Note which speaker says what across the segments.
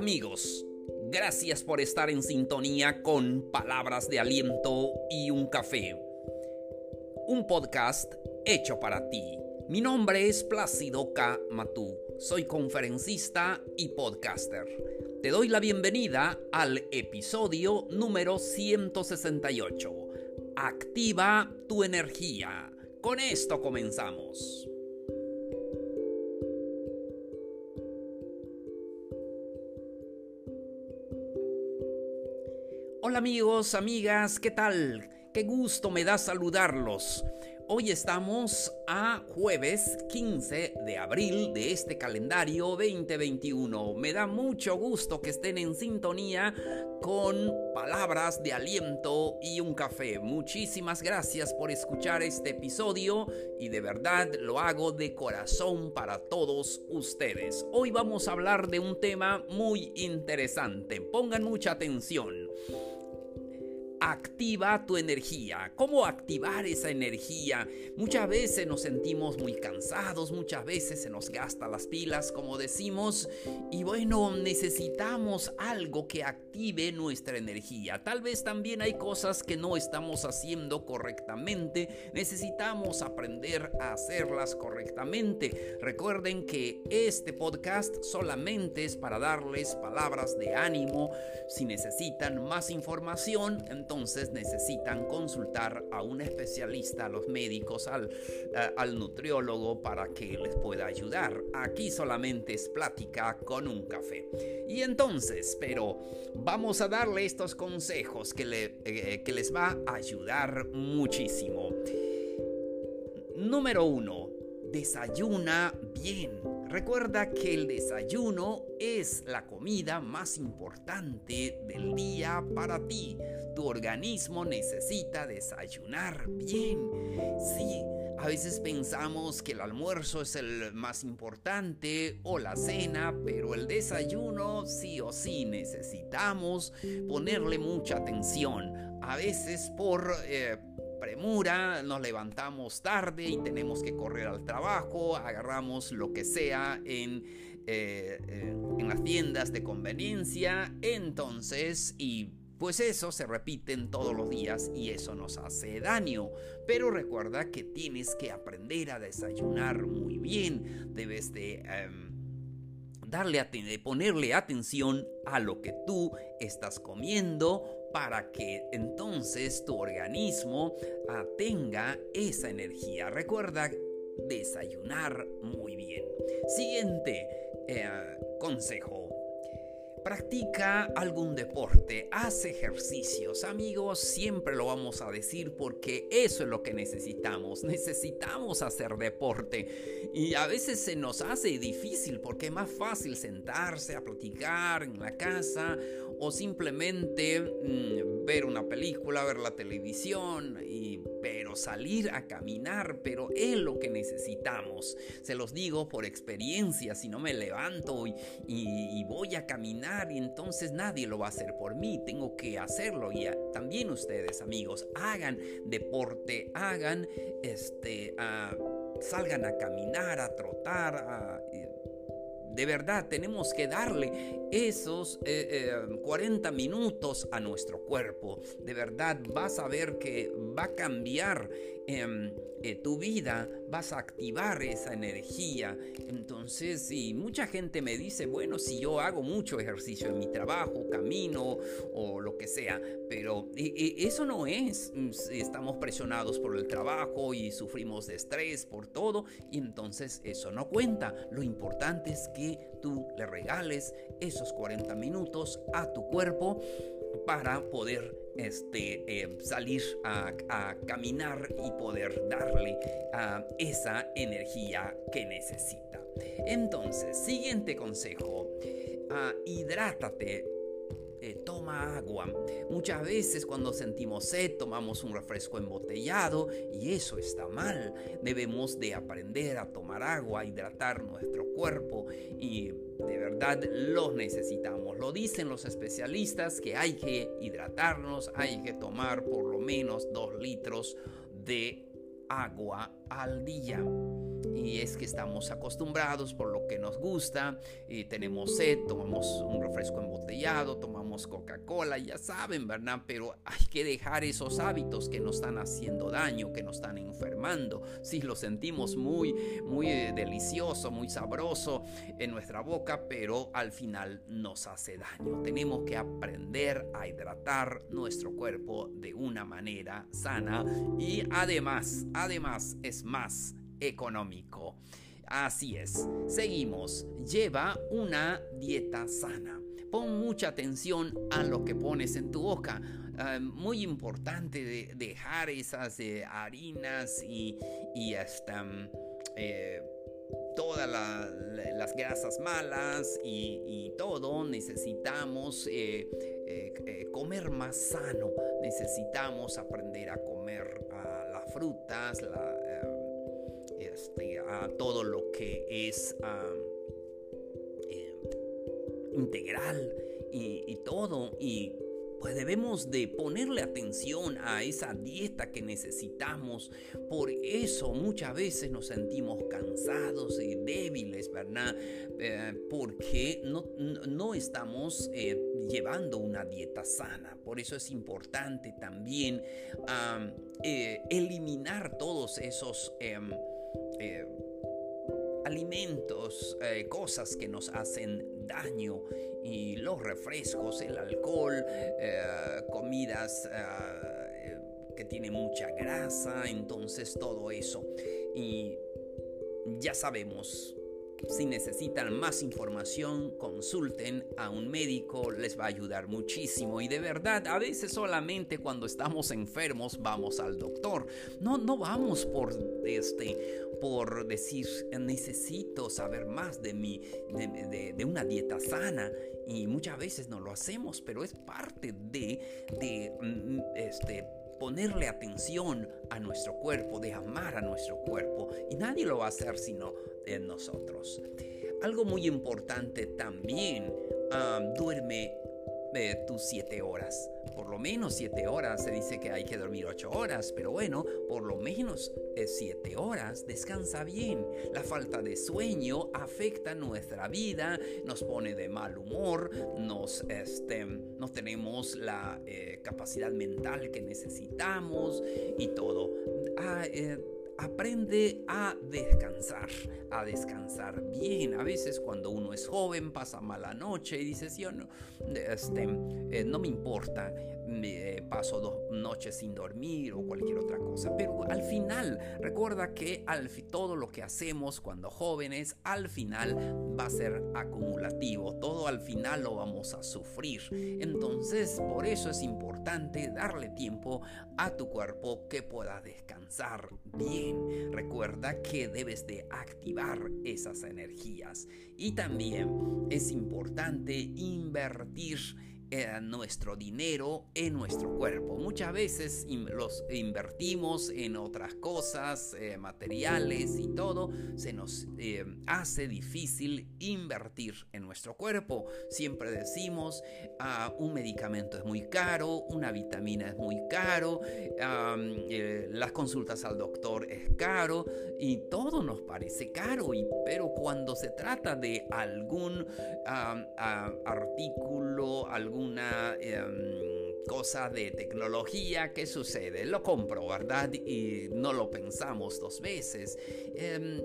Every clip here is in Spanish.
Speaker 1: Amigos, gracias por estar en sintonía con Palabras de Aliento y un Café. Un podcast hecho para ti. Mi nombre es Plácido K. Matú. Soy conferencista y podcaster. Te doy la bienvenida al episodio número 168. Activa tu energía. Con esto comenzamos. Amigos, amigas, ¿qué tal? Qué gusto me da saludarlos. Hoy estamos a jueves 15 de abril de este calendario 2021. Me da mucho gusto que estén en sintonía con palabras de aliento y un café. Muchísimas gracias por escuchar este episodio y de verdad lo hago de corazón para todos ustedes. Hoy vamos a hablar de un tema muy interesante. Pongan mucha atención activa tu energía. ¿Cómo activar esa energía? Muchas veces nos sentimos muy cansados, muchas veces se nos gasta las pilas, como decimos, y bueno, necesitamos algo que active nuestra energía. Tal vez también hay cosas que no estamos haciendo correctamente, necesitamos aprender a hacerlas correctamente. Recuerden que este podcast solamente es para darles palabras de ánimo. Si necesitan más información, entonces necesitan consultar a un especialista, a los médicos, al, eh, al nutriólogo para que les pueda ayudar. Aquí solamente es plática con un café. Y entonces, pero vamos a darle estos consejos que, le, eh, que les va a ayudar muchísimo. Número uno, desayuna bien. Recuerda que el desayuno es la comida más importante del día para ti. Tu organismo necesita desayunar bien. Sí, a veces pensamos que el almuerzo es el más importante o la cena, pero el desayuno sí o sí necesitamos ponerle mucha atención. A veces por... Eh, premura, nos levantamos tarde y tenemos que correr al trabajo, agarramos lo que sea en, eh, eh, en las tiendas de conveniencia, entonces y pues eso se repite todos los días y eso nos hace daño. Pero recuerda que tienes que aprender a desayunar muy bien. Debes de darle de ponerle atención a lo que tú estás comiendo para que entonces tu organismo tenga esa energía. Recuerda desayunar muy bien. Siguiente eh, consejo. Practica algún deporte, haz ejercicios, amigos, siempre lo vamos a decir porque eso es lo que necesitamos. Necesitamos hacer deporte y a veces se nos hace difícil porque es más fácil sentarse a platicar en la casa o simplemente mm, ver una película, ver la televisión y pero salir a caminar, pero es lo que necesitamos. Se los digo por experiencia, si no me levanto y, voy a caminar y entonces nadie lo va a hacer por mí, tengo que hacerlo y también ustedes amigos, hagan deporte, hagan este, ah, salgan a caminar, a trotar, a de verdad tenemos que darle esos 40 eh, eh, minutos a nuestro cuerpo. De verdad vas a ver que va a cambiar em, eh, tu vida, vas a activar esa energía. Entonces, si mucha gente me dice, bueno, si yo hago mucho ejercicio en mi trabajo, camino o lo que sea, pero eso no es. Mm, estamos presionados por el trabajo y sufrimos de estrés por todo entonces eso no cuenta. Lo importante es que tú le regales esos 40 minutos a tu cuerpo para poder este, eh, salir a, caminar y poder darle esa energía que necesita. Entonces, siguiente consejo, uh, hidrátate eh, toma agua. Muchas veces cuando sentimos sed tomamos un refresco embotellado y eso está mal. Debemos de aprender a tomar agua, hidratar nuestro cuerpo y de verdad los necesitamos. Lo dicen los especialistas que hay que hidratarnos, hay que tomar por lo menos dos litros de agua al día. Y es que estamos acostumbrados por lo que nos gusta y tenemos sed, tomamos un refresco embotellado, tomamos Coca-Cola, ya saben, ¿verdad? Pero hay que dejar esos hábitos que nos están haciendo daño, que nos están enfermando. Sí, lo sentimos muy, muy eh, delicioso, muy sabroso en nuestra boca, pero al final nos hace daño. Tenemos que aprender a hidratar nuestro cuerpo de una manera sana y además, además es más económico. Así es, seguimos. Lleva una dieta sana. Pon mucha atención a lo que pones en tu boca. Ah, muy importante de dejar esas eh, harinas y, hasta eh, todas las grasas malas y, todo. Necesitamos eh, comer más sano. Necesitamos aprender a comer ah, las frutas, este, a todo lo que es eh, integral y, todo. Y pues debemos de ponerle atención a esa dieta que necesitamos. Por eso muchas veces nos sentimos cansados y débiles, ¿verdad? Eh, porque no, no estamos eh, llevando una dieta sana. Por eso es importante también eliminar todos esos... Em, eh, alimentos, eh, cosas que nos hacen daño y los refrescos, el alcohol, eh, comidas que tienen mucha grasa, entonces todo eso. Y ya sabemos si necesitan más información, consulten a un médico, les va a ayudar muchísimo. Y de verdad, a veces solamente cuando estamos enfermos vamos al doctor. No, no vamos por este, por decir necesito saber más de mi, de, una dieta sana. Y muchas veces no lo hacemos, pero es parte de, mm, este ponerle atención a nuestro cuerpo, de amar a nuestro cuerpo. Y nadie lo va a hacer sino en nosotros. Algo muy importante también, duerme de tus siete horas. Por lo menos siete horas. Se dice que hay que dormir ocho horas, pero bueno, por lo menos eh, siete horas. Descansa bien. La falta de sueño afecta nuestra vida, nos pone de mal humor, nos, este, no tenemos la eh, capacidad mental que necesitamos y todo. Ah, eh, aprende a descansar, a descansar bien. A veces cuando uno es joven pasa mala noche y dices, yo no, este, eh, no me importa, me paso dos noches sin dormir o cualquier otra cosa. Pero al final, recuerda que al, todo lo que hacemos cuando jóvenes, al final va a ser acumulativo. Todo al final lo vamos a sufrir. Entonces, por eso es importante darle tiempo a tu cuerpo que pueda descansar bien. Recuerda que debes de activar esas energías. Y también es importante invertir eh, nuestro dinero en nuestro cuerpo. Muchas veces los invertimos en otras cosas, eh, materiales y todo. Se nos eh, hace difícil invertir en nuestro cuerpo. Siempre decimos, ah, un medicamento es muy caro, una vitamina es muy caro, las consultas al doctor es caro y todo nos parece caro. Pero cuando se trata de algún artículo, algún una em, cosa de tecnología, ¿qué sucede? Lo compro, ¿verdad? Y no lo pensamos dos veces. Em,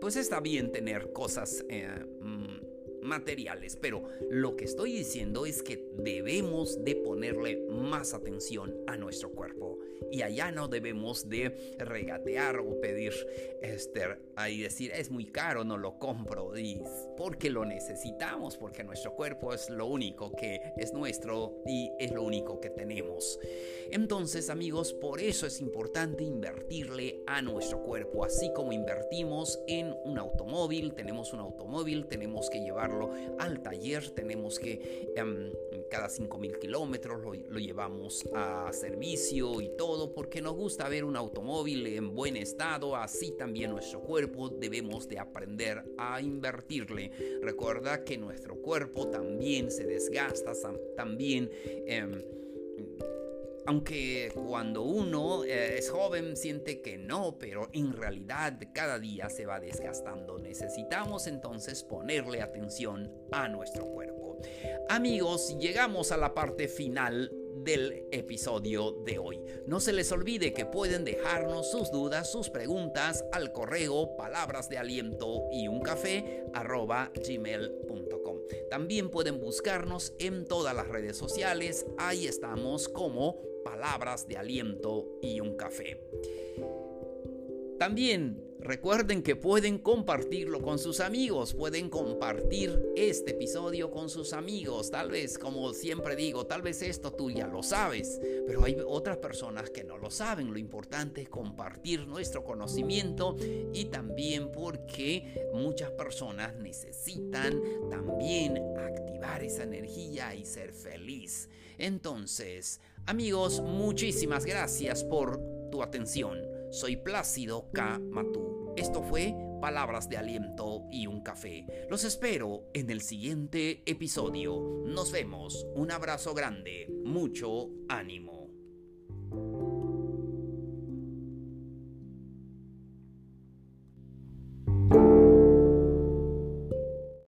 Speaker 1: pues está bien tener cosas eh, mm, materiales, pero lo que estoy diciendo es que debemos de ponerle más atención a nuestro cuerpo y allá no debemos de regatear o pedir este ahí decir es muy caro no lo compro y porque lo necesitamos porque nuestro cuerpo es lo único que es nuestro y es lo único que tenemos. Entonces amigos por eso es importante invertirle a nuestro cuerpo así como invertimos en un automóvil tenemos un automóvil tenemos que llevarlo al taller tenemos que em, cada 5000 kilómetros lo, lo llevamos a servicio y todo porque nos gusta ver un automóvil en buen estado, así también nuestro cuerpo debemos de aprender a invertirle. Recuerda que nuestro cuerpo también se desgasta, también... Em, aunque cuando uno eh, es joven siente que no, pero en realidad cada día se va desgastando. Necesitamos entonces ponerle atención a nuestro cuerpo. Amigos, llegamos a la parte final del episodio de hoy. No se les olvide que pueden dejarnos sus dudas, sus preguntas al correo palabras de aliento y un café arroba gmail.com. También pueden buscarnos en todas las redes sociales. Ahí estamos como palabras de aliento y un café. También recuerden que pueden compartirlo con sus amigos, pueden compartir este episodio con sus amigos. Tal vez, como siempre digo, tal vez esto tú ya lo sabes, pero hay otras personas que no lo saben. Lo importante es compartir nuestro conocimiento y también porque muchas personas necesitan también activar esa energía y ser feliz. Entonces, Amigos, muchísimas gracias por tu atención. Soy Plácido K. Matú. Esto fue Palabras de Aliento y un Café. Los espero en el siguiente episodio. Nos vemos. Un abrazo grande. Mucho ánimo.